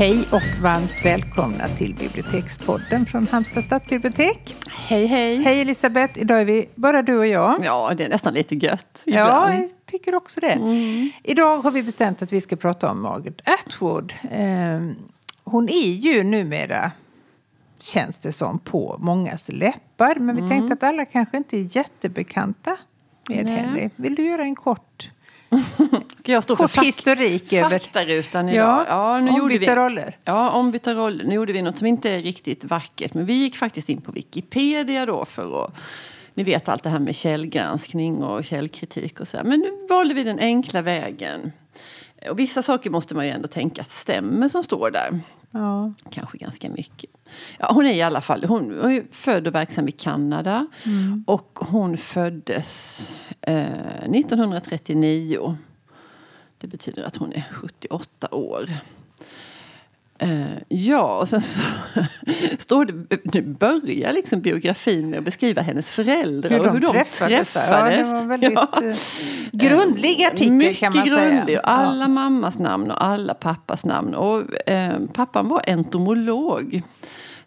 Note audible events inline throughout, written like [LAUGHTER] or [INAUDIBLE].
Hej och varmt välkomna till Bibliotekspodden från Halmstad stadsbibliotek. Hej, hej. Hej Elisabeth, idag är vi bara du och jag. Ja, det är nästan lite gött. Ja, ibland. jag tycker också det. Mm. Idag har vi bestämt att vi ska prata om Margaret Atwood. Eh, hon är ju numera, känns det som, på mångas läppar. Men vi tänkte att alla kanske inte är jättebekanta med Nej. henne. Vill du göra en kort, Ska jag stå för fak- historik över... faktarutan idag? Ja, nu gjorde ombytta vi, roller. Ja, ombytta roller. Nu gjorde vi något som inte är riktigt vackert. Men vi gick faktiskt in på Wikipedia då för att... Ni vet allt det här med källgranskning och källkritik och så. Men nu valde vi den enkla vägen. Och vissa saker måste man ju ändå tänka stämmer som står där. Ja. Kanske ganska mycket. Ja, hon är i alla fall hon är född och verksam i Kanada. Och hon föddes eh, 1939. Det betyder att hon är 78 år. Eh, ja, och sen så [LAUGHS] står det, nu börjar liksom biografin med att beskriva hennes föräldrar Hur och hur de träffades, träffades. Ja, det var väldigt, eh, grundlig artikel, Mycket kan man säga. grundlig. Ja. Alla mammas namn och alla pappas namn. Och eh, pappan var entomolog.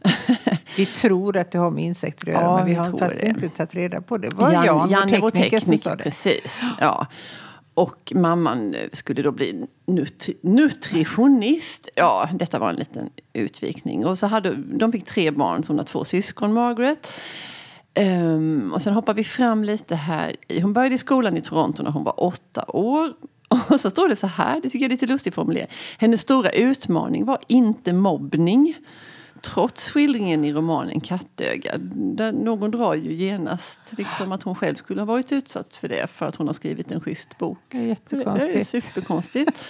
[LAUGHS] Vi tror att det har med insekter att göra, Ja, men vi har faktiskt inte tagit reda på det. Var Jan- Jan, Janne, vår tekniker, som sa det. Precis. Ja. Och mamman skulle då bli nutri- nutritionist. Ja, detta var en liten utvikning. Och så hade, de fick tre barn, så hon har två syskon, Margaret. Ehm, och sen hoppar vi fram lite här. Hon började i skolan i Toronto när hon var åtta år. Och så står det så här, det tycker jag är lite lustig formulering. Hennes stora utmaning var inte mobbning. Trots skildringen i romanen Kattöga. Där någon drar ju genast liksom att hon själv skulle ha varit utsatt för det för att hon har skrivit en schysst bok. Det är Det är jättekonstigt. superkonstigt.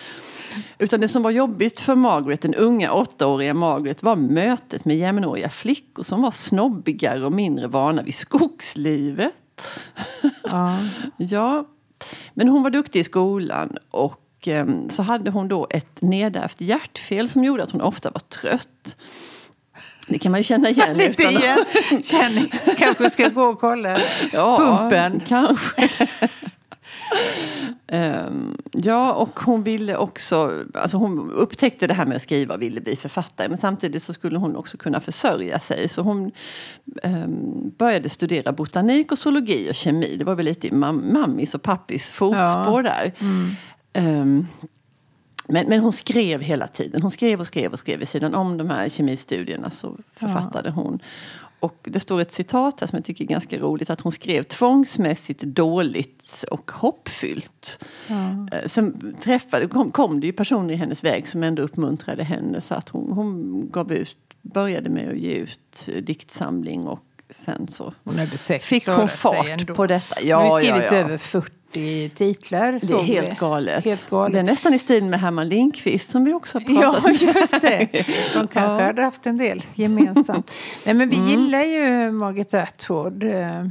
Utan det som var jobbigt för Margaret, den unga åttaåriga Margaret, var mötet med jämnåriga flickor som var snobbigare och mindre vana vid skogslivet. Ja. [LAUGHS] Ja, men hon var duktig i skolan och eh, så hade hon då ett nedärvt hjärtfel som gjorde att hon ofta var trött. Det kan man ju känna igen. [LAUGHS] Lite utan igen. Känner, [LAUGHS] kanske ska gå och kolla Ja, pumpen. kanske. [LAUGHS] Ehm, ja, och hon ville också, alltså hon upptäckte det här med att skriva och ville bli författare. Men samtidigt så skulle hon också kunna försörja sig. Så hon ehm, började studera botanik och zoologi och kemi. Det var väl lite i mam- mammis och pappis fotspår där. Ehm, men, men hon skrev hela tiden. Hon skrev och skrev och skrev vid sidan om de här kemistudierna så författade hon. Och det står ett citat här som jag tycker är ganska roligt. Att hon skrev tvångsmässigt dåligt och hoppfyllt. Eh, Sen träffade, kom, kom det ju personer i hennes väg som ändå uppmuntrade henne. Så att hon, hon gav ut, började med att ge ut diktsamling och sen så fick hon fart på detta. hon har Ja, ju ja, skrivit ja. över 40 titlar. Det är vi. helt galet. Helt galet. Det är nästan i stil med Herman Lindqvist som vi också har pratat Ja, med. just det. [LAUGHS] De kanske Ja. hade haft en del gemensamt. Nej, men vi gillar ju Margaret Atwood. eh,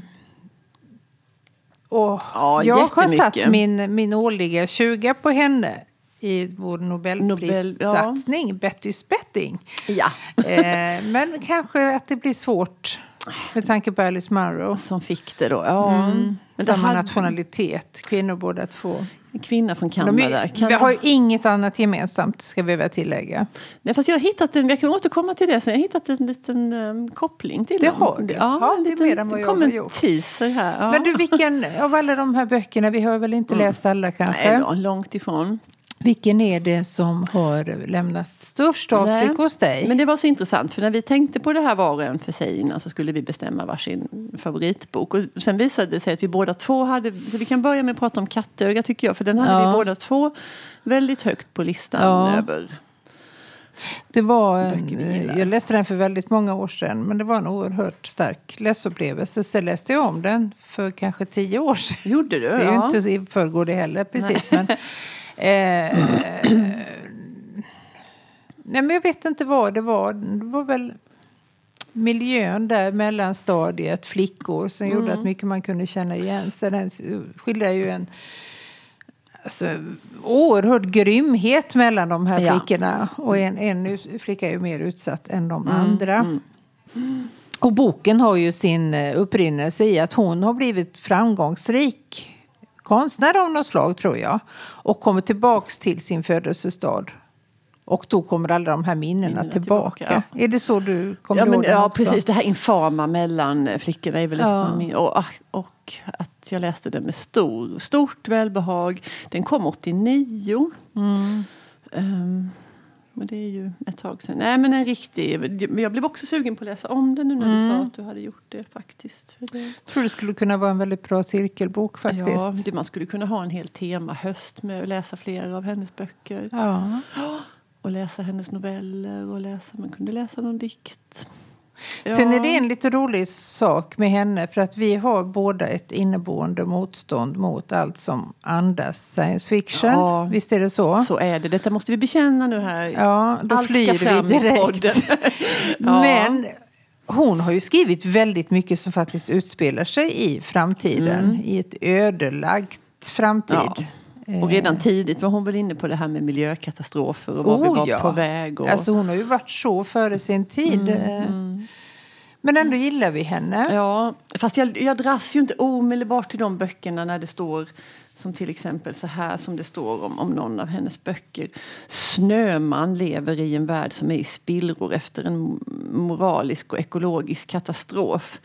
Och Ja, jag har satt min, min årliga 20 på henne i vår Nobelprissatsning, Bettys betting. Ja. Eh, men kanske att det blir svårt med tanke på Alice Munro. Som fick det då. Ja. Men det Samma hade nationalitet, kvinnor båda två. en kvinna från Kanada. är, vi har ju inget annat gemensamt, ska vi väl tillägga. Nej, fast jag har hittat en, jag kan återkomma till det sen, jag har hittat en liten um, koppling till Det dem. har du? Ja, en det är liten- mer än kom en teaser här. Ja. Men du, vilken av alla de här böckerna, vi har väl inte läst alla kanske? Nej, långt ifrån. Vilken är det som har lämnat störst avtryck Nej. hos dig? Men det var så intressant för när vi tänkte på det här var och en för sig innan så skulle vi bestämma varsin favoritbok. Och sen visade det sig att vi båda två hade, så vi kan börja med att prata om Kattöga tycker jag. För den hade Ja. vi båda två väldigt högt på listan Ja. över. Det var en, jag läste den för väldigt många år sedan, men det var en oerhört stark läsupplevelse. Så läste jag om den för kanske tio år sedan. Gjorde du? Det är ju Ja. inte i förrgår det heller precis. Men, eh, nej men jag vet inte vad det var. Det var väl miljön där, mellanstadiet, flickor som gjorde Mm. att mycket man kunde känna igen sig. Den skildrar ju en alltså, oerhörd grymhet mellan de här Ja. flickorna. Och en, en flicka är ju mer utsatt än de Mm, andra. Och boken har ju sin eh, upprinnelse i att hon har blivit framgångsrik konstnär av något slag tror jag. Och kommer tillbaks till sin födelsestad. Och då kommer alla de här minnena, Minnena tillbaka. tillbaka, Är det så du kommer Ja, ihåg men, den ja också? precis. Det här infama mellan flickorna är väl Ja. och, och att jag läste den med stor, stort välbehag. Den kom 89. Mm. Ehm, men det är ju ett tag sedan. Nej men en riktig. Jag blev också sugen på att läsa om den nu när Mm. du sa att du hade gjort det faktiskt. För det, Jag tror det skulle kunna vara en väldigt bra cirkelbok faktiskt. ja, det, man skulle kunna ha en hel temahöst med att läsa flera av hennes böcker. Ja. Och läsa hennes noveller och läsa, man kunde läsa någon dikt. Sen Ja. är det en lite rolig sak med henne för att vi har båda ett inneboende motstånd mot allt som andas science fiction. Ja. Visst är det så? Så är det. Detta måste vi bekänna nu här. Ja, då Allt flyr vi direkt. [LAUGHS] Ja. Men hon har ju skrivit väldigt mycket som faktiskt utspelar sig i framtiden. Mm. I ett ödelagt framtid. Ja. Och redan tidigt var hon väl inne på det här med miljökatastrofer och var vi Oh, var ja. på väg. Och... Alltså hon har ju varit så före sin tid. Eh, Men ändå gillar vi henne. Ja, fast jag, jag dras ju inte omedelbart till de böckerna när det står som till exempel så här som det står om, om någon av hennes böcker. Snöman lever i en värld som är i spillror efter en moralisk och ekologisk katastrof.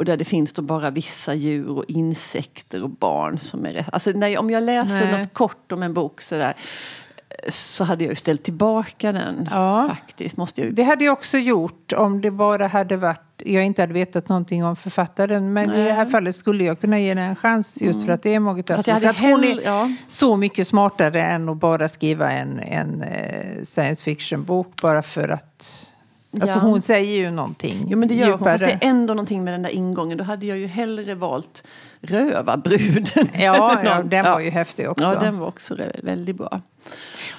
Och där det finns då bara vissa djur och insekter och barn som är rätt. Alltså när om jag läser Nej. något kort om en bok sådär så hade jag ju ställt tillbaka den Ja. faktiskt. Måste jag, Det hade jag också gjort om det bara hade varit jag inte hade vetat någonting om författaren. Men i Nej. det här fallet skulle jag kunna ge henne en chans just för att det är Atwood. jag För att hon är ja. så mycket smartare än att bara skriva en, en eh, science fiction-bok bara för att... Alltså Ja. hon säger ju någonting Jo men det gör hon, fast det djupare. är ändå någonting med den där ingången. Då hade jag ju hellre valt Rövarbruden. Ja, ja, [LAUGHS] den var ju häftig också. Ja, den var också väldigt bra.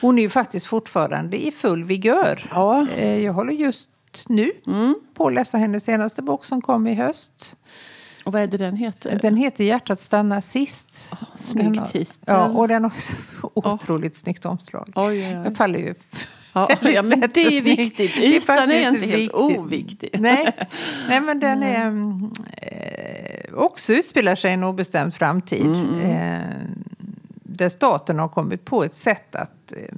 Hon är ju faktiskt fortfarande i full vigör. Ja. Eh, Jag håller just nu Mm. på att läsa hennes senaste bok som kom i höst. Och vad är det den heter? Den heter Hjärtat stannar sist. snygg Den har- titel. Ja, och den har så otroligt snyggt omslag. Oj, oj, oj. Jag faller ju... Ja, [LAUGHS] ja, men det är viktigt. Det är Ytan är faktiskt inte helt viktigt. oviktig. Nej, [LAUGHS] Nej men den är... mm, Eh, också utspelar sig i en obestämd framtid. Mm, Eh, där staten har kommit på ett sätt att... Eh,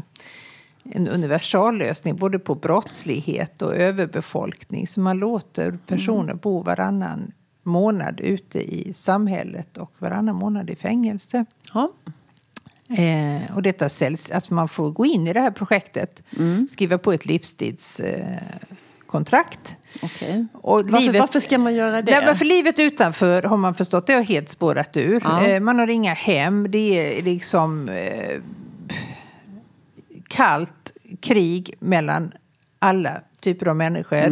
en universallösning både på brottslighet och överbefolkning. Så man låter personer bo varannan månad ute i samhället och varannan månad i fängelse. Ja. Eh, och detta säljs, alltså man får gå in i det här projektet, Mm. skriva på ett livstidskontrakt. Eh, kontrakt. Okej. och Varför, varför ska man göra det? Nej, för livet utanför har man förstått, det har helt spårat ur. Ja. Eh, man har inga hem, det är liksom eh, kallt krig mellan alla typer av människor.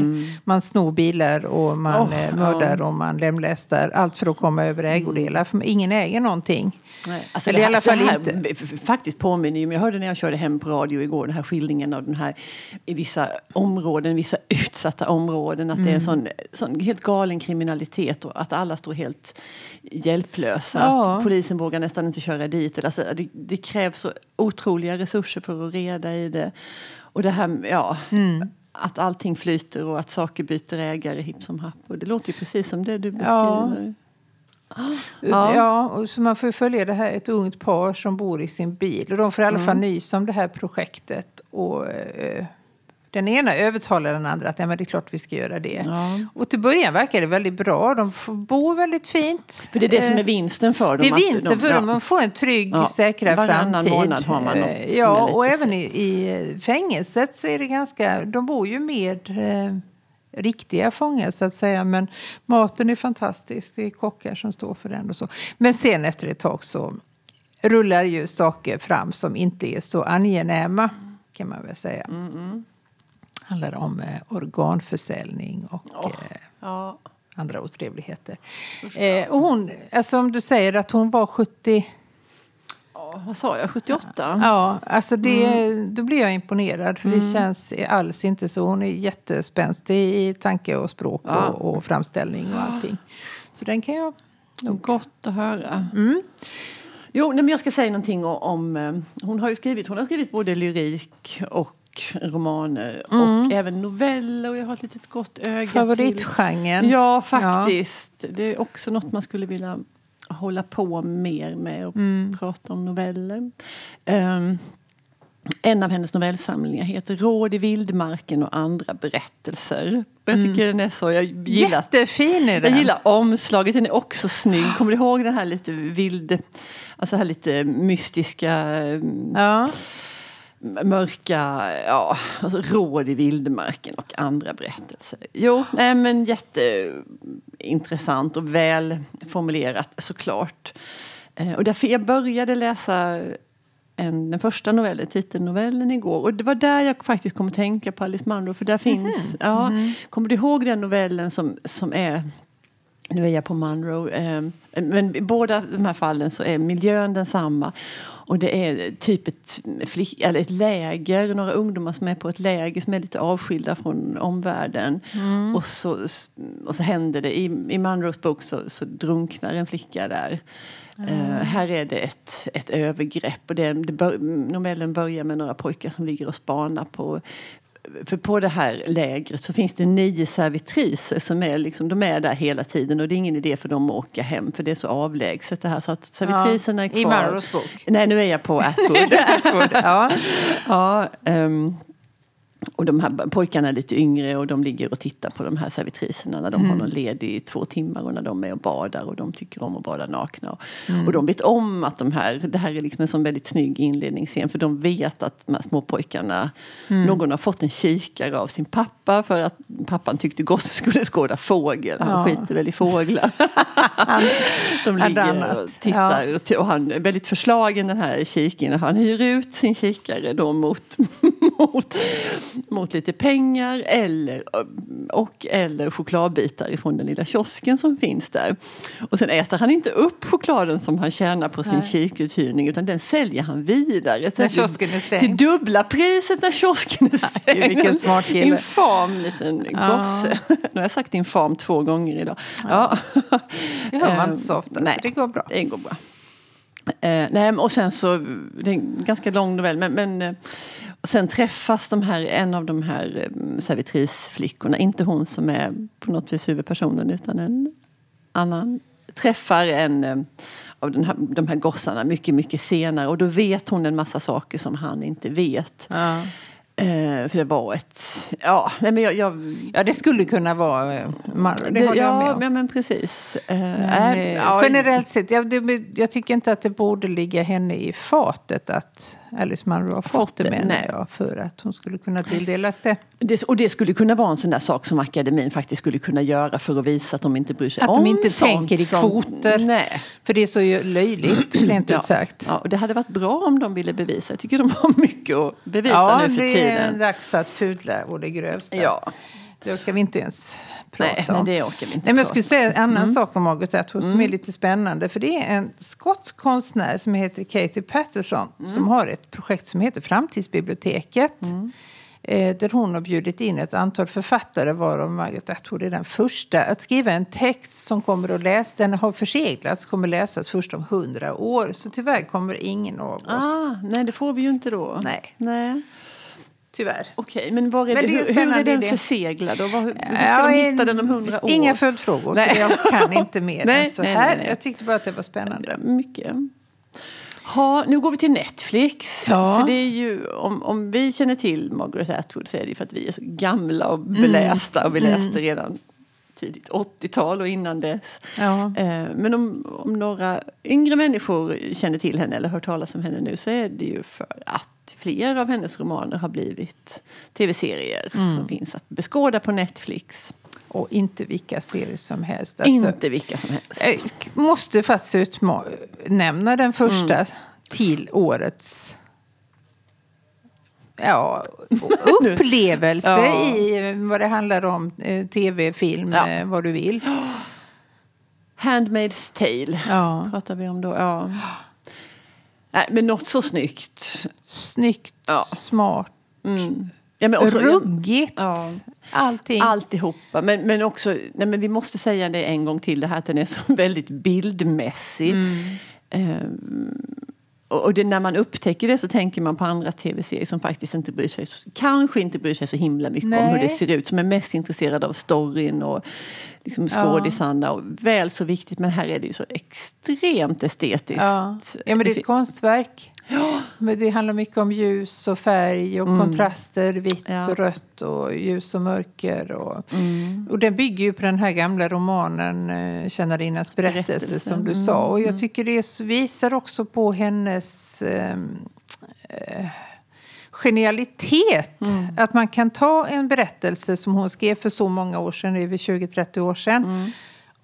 Man snor bilar och man Mm. Eh, mördar och man lemlästar. Allt för att komma över ägodelar. För ingen äger någonting. Nej, alltså Eller det, i här, alla fall här inte. f- faktiskt påminner ju, jag hörde när jag körde hem på radio igår den här skildringen av den här i vissa områden, vissa utsatta områden, att det är en sån, sån helt galen kriminalitet och att alla står helt hjälplösa. Ja. Att polisen vågar nästan inte köra dit. Alltså, det, det krävs så otroliga resurser för att reda i det. Och det här, ja, att allting flyter och att saker byter ägare hipp som happ. Och det låter ju precis som det du beskriver. Ja. Ja. och så man får följa det här, ett ungt par som bor i sin bil. Och de får i alla fall Mm. nys om det här projektet. Och eh, den ena övertalar den andra att ja, men det är klart vi ska göra det. Ja. Och till början verkar det väldigt bra. De får bo väldigt fint. För det är det som Eh, är vinsten för dem. Det är vinsten de- för dem. Man får en trygg, Ja, säkrare varannan framtid. månad har man något Eh, Ja, och även så- i, fängelset så är det ganska... De bor ju med eh, riktiga fångar så att säga. Men maten är fantastisk. Det är kockar som står för den och så. Men sen efter ett tag så rullar ju saker fram som inte är så angenäma. Kan man väl säga. Mm, handlar om eh, organförsäljning och eh, Ja. andra otrevligheter. Eh, och hon, alltså om du säger att hon var 70... Ja, vad sa jag? 78? Ja, alltså det, Mm. då blir jag imponerad. För det känns alls inte så. Hon är jättespänstig i tanke och språk Ja. och, och framställning och allting. Så den kan jag... Gott att höra. Mm. Jo, nej, men jag ska säga någonting om... om eh, hon, har ju skrivit, hon har skrivit både lyrik och romaner och även noveller. Och jag har ett litet gott öga till... Favoritgenren. Ja, faktiskt. Det är också något man skulle vilja hålla på mer med och Mm. prata om noveller. Ehm, En av hennes novellsamlingar heter Råd i vildmarken och andra berättelser. Och jag tycker den är så, jag gillar, Jättefin är den. jag gillar omslaget, den är också snygg. Kommer du ihåg den här lite vild, alltså här lite mystiska, mm, Ja. Mörka, ja, alltså råd i vildmarken och andra berättelser. Jo, nej men jätteintressant och väl formulerat såklart. Eh, och därför jag började läsa en, den första novellen, titelnovellen igår. Och det var där jag faktiskt kom att tänka på Alice Munro. För där finns, ja, kommer du ihåg den novellen som, som är nu är jag på Munro. Eh, men i båda de här fallen så är miljön densamma. Och det är typ ett, eller ett läger, några ungdomar som är på ett läger som är lite avskilda från omvärlden. Och, så, och så händer det, i, i Munros bok så, så drunknar en flicka där. Eh, här är det ett, ett övergrepp. Och det, det bör, novellen börjar med några pojkar som ligger och spanar på för på det här lägret så finns det nio servitriser som är, liksom, de är där hela tiden och det är ingen idé för dem att åka hem för det är så avlägset det här. Så att servitriserna är kvar. I Munros bok. Nej, nu är jag på Atwood. [LAUGHS] Atwood, ja. ja, ehm, och de här pojkarna är lite yngre och de ligger och tittar på de här servitriserna när de har någon ledig i två timmar och när de är och badar och de tycker om att bada nakna. Och, och de vet om att de här, det här är liksom en sån väldigt snygg inledningsscen för de vet att de här små pojkarna, någon har fått en kikare av sin pappa för att pappan tyckte gosse skulle skåda fågel. Han Ja. skiter väl i fåglar. [LAUGHS] de ligger och tittar och, och han är väldigt förslagen den här kikaren. Han hyr ut sin kikare då mot, mot, mot lite pengar eller, och eller chokladbitar ifrån den lilla kiosken som finns där. Och sen äter han inte upp chokladen som han tjänar på sin Nej. kikuthyrning utan den säljer han vidare. När kiosken är stängd. Till dubbla priset när kiosken är stängd. vilken smart kille. Infam liten Ja. gosse. Nu har jag sagt infam två gånger idag. Ja. Det hör man Ehm, inte så ofta, nej. så det går bra. Det går bra. Eh, nej, och sen så, det är en ganska lång novell, men, men eh, sen träffas de här, en av de här eh, servitrisflickorna, inte hon som är på något vis huvudpersonen utan en annan, träffar en eh, av den här, de här gossarna mycket, mycket senare och då vet hon en massa saker som han inte vet. Ja. Eh, för det var ett, ja, nej men jag, jag ja, det skulle kunna vara eh, Munro, det, det, håller jag med ja, om. men, men precis. Eh, Men, eh, ja, generellt sett, jag, det, jag tycker inte att det borde ligga henne i fatet att Alice Munro har fått det det, menar jag. För att hon skulle kunna tilldelas det. Det, och det skulle kunna vara en sån där sak som akademin faktiskt skulle kunna göra för att visa att de inte bryr sig Att om de inte tänker i som- kvoter. Nej. För det är så ju löjligt, [CLEARS THROAT] rent Ja. ut sagt. Ja, och det hade varit bra om de ville bevisa. Jag tycker de har [LAUGHS] mycket att bevisa Ja, nu för det tiden. är dags att pudla och det grövsta. Ja, Det orkar vi inte ens prata nej, om. nej, det orkar vi inte Nej, men jag skulle säga en annan Mm. sak om Margaret Atwood som är lite spännande. För det är en skotsk konstnär som heter Katie Patterson Mm. som har ett projekt som heter Framtidsbiblioteket. Mm. Eh, där hon har bjudit in ett antal författare varav Margaret Atwood är den första. Att skriva en text som kommer att läsas, den har förseglats, kommer läsas först om hundra år. Så tyvärr kommer ingen av oss. Ah, nej, det får vi ju inte då. Nej. nej. Tyvärr. Okej, men, var är Men det, det är hur, hur är den idé. förseglad? Och vad, hur ska Ja, de hitta den om hundra år? Inga följdfrågor, Nej. för jag kan inte mer [LAUGHS] Nej, än så nej, här. nej. Jag tyckte bara att det var spännande. Mycket. Ha, nu går vi till Netflix. Ja. För det är ju, om, om vi känner till Margaret Atwood så är det för att vi är så gamla och belästa. Och vi läste redan tidigt 80-tal och innan dess. Ja. Eh, men om, om några yngre människor känner till henne eller hört talas om henne nu så är det ju för att flera av hennes romaner har blivit tv-serier som finns att beskåda på Netflix. Och inte vilka serier som helst. Alltså, Inte vilka som helst. Jag måste faktiskt utnämna den första Mm. till årets ja, [LAUGHS] upplevelse Ja. i vad det handlar om. Eh, Tv, film, Ja. eh, vad du vill. [GASPS] Handmaid's Tale Ja. pratar vi om då. Ja. [GASPS] Nej, men något så snyggt. Snyggt, Ja. smart, Mm. Ja, men också, ruggigt. Ja. Allting. Alltihopa. Men, men också, nej, men vi måste säga det en gång till, det här att den är så [LAUGHS] väldigt bildmässig. Ehm, och och det, när man upptäcker det så tänker man på andra tv-serier som faktiskt inte bryr sig, kanske inte bryr sig så himla mycket om Nej. hur det ser ut. Som är mest intresserade av storyn och liksom skådisarna. Och väl så viktigt, men här är det ju så extremt estetiskt. ja. ja, men det är ett konstverk. Men det handlar mycket om ljus och färg och kontraster, vitt Ja. och rött och ljus och mörker. Och, Mm. och den bygger ju på den här gamla romanen eh, berättelse, Berättelse. som du Mm, sa. Och jag tycker det visar också på hennes ehm, eh, genialitet. Mm. Att man kan ta en berättelse som hon skrev för så många år sedan, över 20-30 år sedan, Mm.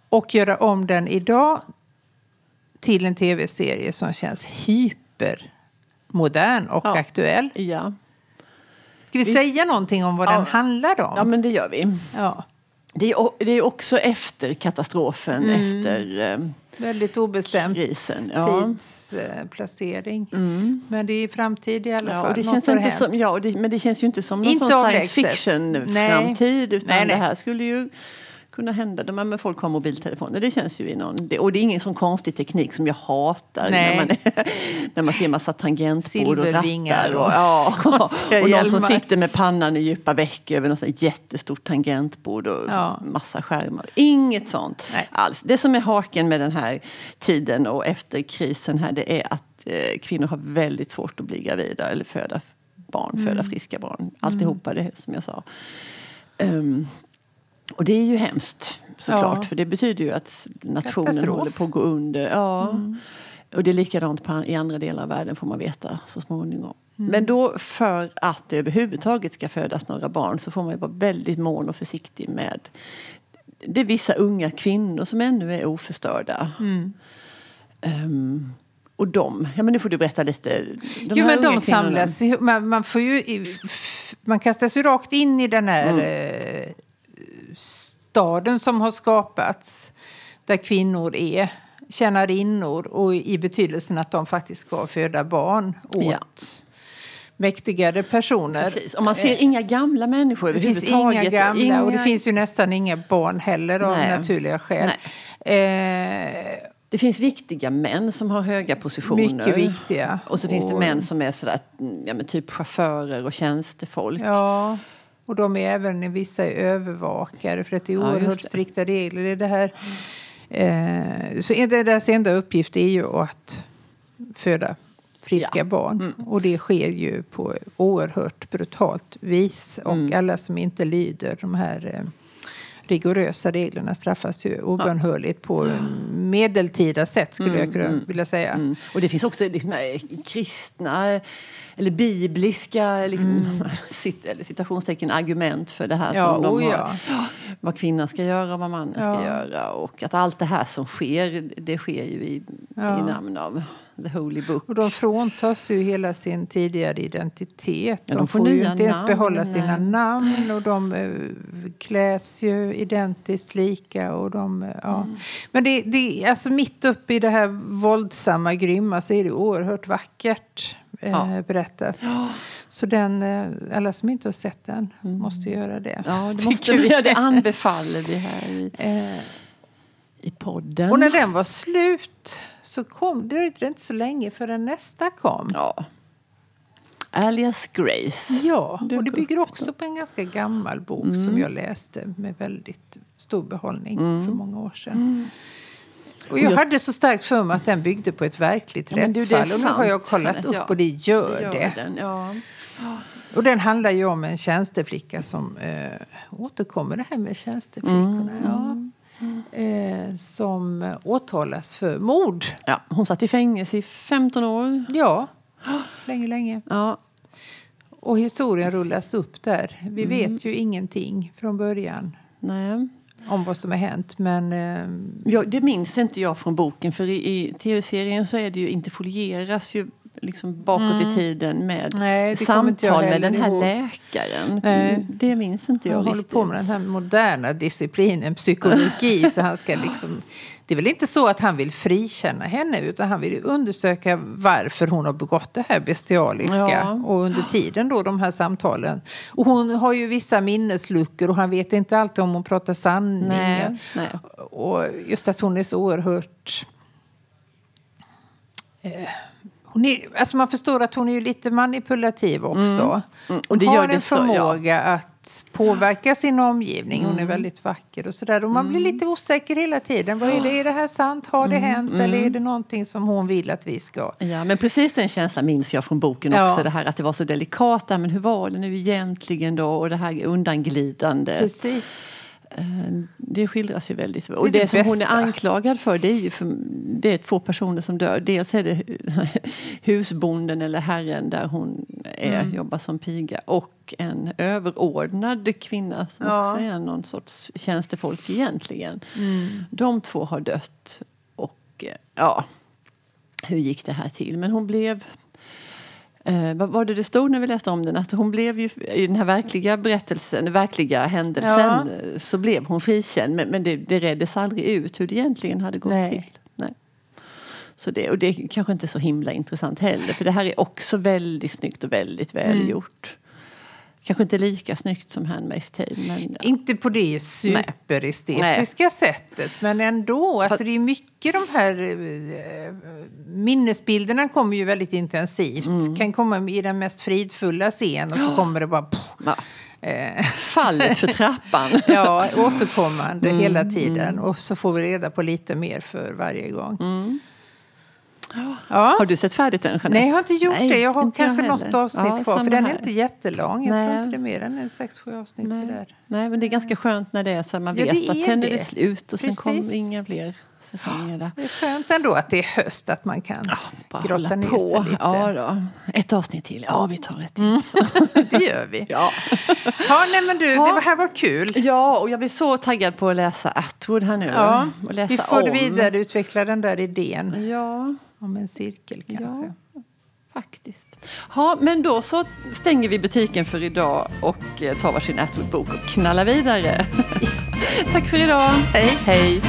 och göra om den idag till en tv-serie som känns hypermodern och Ja. aktuell. Ja. Ska vi Visst. säga någonting om vad Ja. den handlar om? ja, men det gör vi. Ja. Det är, det är också efter katastrofen, Mm. efter... eh, Väldigt obestämt Krisen, ja. tidsplacering. Mm. Men det är i framtid i alla Ja, fall. och det Något känns inte som, ja, det, men det känns ju inte som någon Inte science fiction-framtid. Utan Nej, nej. det här skulle ju kunna hända. De här med folk har mobiltelefoner. Det känns ju i någon... Och det är ingen sån konstig teknik som jag hatar. Nej. När man, [LAUGHS] när man ser massa tangentbord och rattar. Och, och ja, [LAUGHS] konstiga och någon som sitter med pannan i djupa veck över något jättestort tangentbord och Ja. massa skärmar. Inget sånt Nej. alls. Det som är haken med den här tiden och efter krisen här det är att eh, kvinnor har väldigt svårt att bli gravida eller föda barn, Mm. föda friska barn. Alltihopa det som jag sa. Ehm, och det är ju hemskt såklart Ja. för det betyder ju att nationen Katastrof. Mm. håller på att gå under. Ja. Och det är likadant på, i andra delar av världen får man veta så småningom. Mm. Men då för att det överhuvudtaget ska födas några barn så får man ju vara väldigt mån och försiktig med det är vissa unga kvinnor som ännu är oförstörda. Mm. Ehm, och de, ja men nu får du berätta lite. De jo, men de samlas. Man, man, får ju, man kastas ju rakt in i den här Mm. eh, staden som har skapats. Där kvinnor är tjänarinnor och i betydelsen att de faktiskt ska föda barn åt Ja. mäktigare personer. Precis. Och man ser inga gamla människor Det finns inga gamla Inga- och det finns ju nästan inga barn heller av Nej. naturliga skäl. Eh, Det finns viktiga män som har höga positioner. mycket viktiga. Och så finns det Och- män som är sådär, ja, typ chaufförer och tjänstefolk. Ja, och de är även vissa är övervakare för att det är Ja, oerhört det. strikta regler i det här. Eh, så deras enda uppgift är ju att föda friska Ja. Mm. barn. Och det sker ju på oerhört brutalt vis. Och Mm. alla som inte lyder de här eh, rigorösa reglerna straffas ju obönhörligt på medeltida sätt skulle jag kunna vilja säga. Mm. Och det finns också liksom, eh, kristna eller bibliska liksom, [LAUGHS] cit, eller citationstecken argument för det här Mm. Ja, som de oh har. ja. Vad kvinnan ska göra och vad mannen ska Ja. göra. Och att allt det här som sker, det sker ju i, Ja. i namn av the holy book. Och de fråntas ju hela sin tidigare identitet. Ja, de, de får får ju inte ens namn, behålla sina namn och de eh, kläs ju identiskt lika. Och de, eh, ja. Mm. Men det, det, alltså mitt uppe i det här våldsamma, grymma så är det oerhört vackert Ja. berättat. Så den, eh, alla som inte har sett den måste göra det. Mm. Ja, det [LAUGHS] måste vi. Det anbefaller vi här i, Eh, i podden. och när den var slut så kom det dröjde inte så länge förrän nästa kom. Ja. Alias Grace. Ja, och det bygger också på en ganska gammal bok Mm. som jag läste med väldigt stor behållning för många år sedan. Och jag, hade så starkt för mig att den byggde på ett verkligt Ja, du, rättsfall. Och nu har jag kollat upp ja. och det gör Det det. gör den, ja. Och den handlar ju om en tjänsteflicka som eh, återkommer det här med tjänsteflickorna. Ja. Eh, som åtalas för mord. Ja, hon satt i fängelse i 15 år. Ja, länge, länge. Ja, Och historien rullas upp där. Vi Mm. vet ju ingenting från början. nej om vad som har hänt. Men eh, Ja, det minns inte jag från boken för i, i tv-serien så är det ju interfolieras ju liksom bakåt i tiden med Mm. Nej, samtal med den här ihåg. läkaren. Nej. Mm, Det minns inte jag han håller riktigt. på med den här moderna disciplinen psykologi. [LAUGHS] så han ska liksom, det är väl inte så att han vill frikänna henne utan han vill undersöka varför hon har begått det här bestialiska. Ja. Och under tiden då de här samtalen. Och hon har ju vissa minnesluckor och han vet inte alltid om hon pratar sanning. Nej, nej. Och just att hon är så oerhört... Eh, Hon är, alltså man förstår att hon är ju lite manipulativ också. Mm. Och det gör har det en så, ja. förmåga att påverka sin omgivning. Hon är Mm. väldigt vacker och sådär. Och man blir lite osäker hela tiden. Vad är det? Är det här sant? Har det hänt? Eller är det någonting som hon vill att vi ska... Ja, men precis den känslan minns jag från boken Ja. också. Det här att det var så delikat. Men hur var det nu egentligen då? Och det här undanglidande. Precis. Eh, Det skildras ju väldigt. Det Och det, det som hon är bästa. anklagad för det är ju för, det är två personer som dör. Dels är det [LAUGHS] husbonden eller herren där hon är, Mm. jobbar som piga och en överordnad kvinna som Ja. också är någon sorts tjänstefolk egentligen. Mm. De två har dött. Och eh, ja, hur gick det här till? Men hon blev Eh, vad var det det stod när vi läste om den? Att hon blev ju, i den här verkliga berättelsen, den verkliga händelsen, eh, så blev hon frikänd. Men, men det, det reddes aldrig ut hur det egentligen hade gått Nej. till. Nej. Så det, och det är kanske inte så himla intressant heller. För det här är också väldigt snyggt och väldigt välgjort. Kanske inte lika snyggt som Handmaid's Tale. Men, Inte på det superestetiska sättet, men ändå. Alltså, det är mycket de här eh, minnesbilderna kommer ju väldigt intensivt. Kan komma i den mest fridfulla scen och så kommer det bara... Pff, ja. eh, Fallet för trappan. [LAUGHS] ja, återkommande hela tiden. Och så får vi reda på lite mer för varje gång. Ja. Har du sett färdigt den, Jeanette? Nej, jag har inte gjort Nej, det. Jag har jag kanske heller. något avsnitt Ja, kvar. För den är här. inte jättelång. Jag Nej. tror inte det är mer än en sex, sju avsnitt. Nej. Sådär. Nej, men det är ganska skönt när det är så man Ja, vet det att sen är det. det slut och sen Precis. kommer inga fler säsonger där. Det är skönt ändå att det är höst, att man kan Bara grotta ner på. sig lite. Ja, då. Ett avsnitt till. Ja, vi tar ett till. Mm. [LAUGHS] Det gör vi. Ja. Ja, nej men du, Ja. det här var kul. ja, och jag blir så taggad på att läsa Atwood här nu. Ja, och läsa vi får om. vidareutveckla den där idén Ja, om en cirkel kanske. faktiskt. Ja, men då så stänger vi butiken för idag och eh, tar varsin Atwood-bok och knallar vidare. [LAUGHS] Tack för idag. Hej. Hej.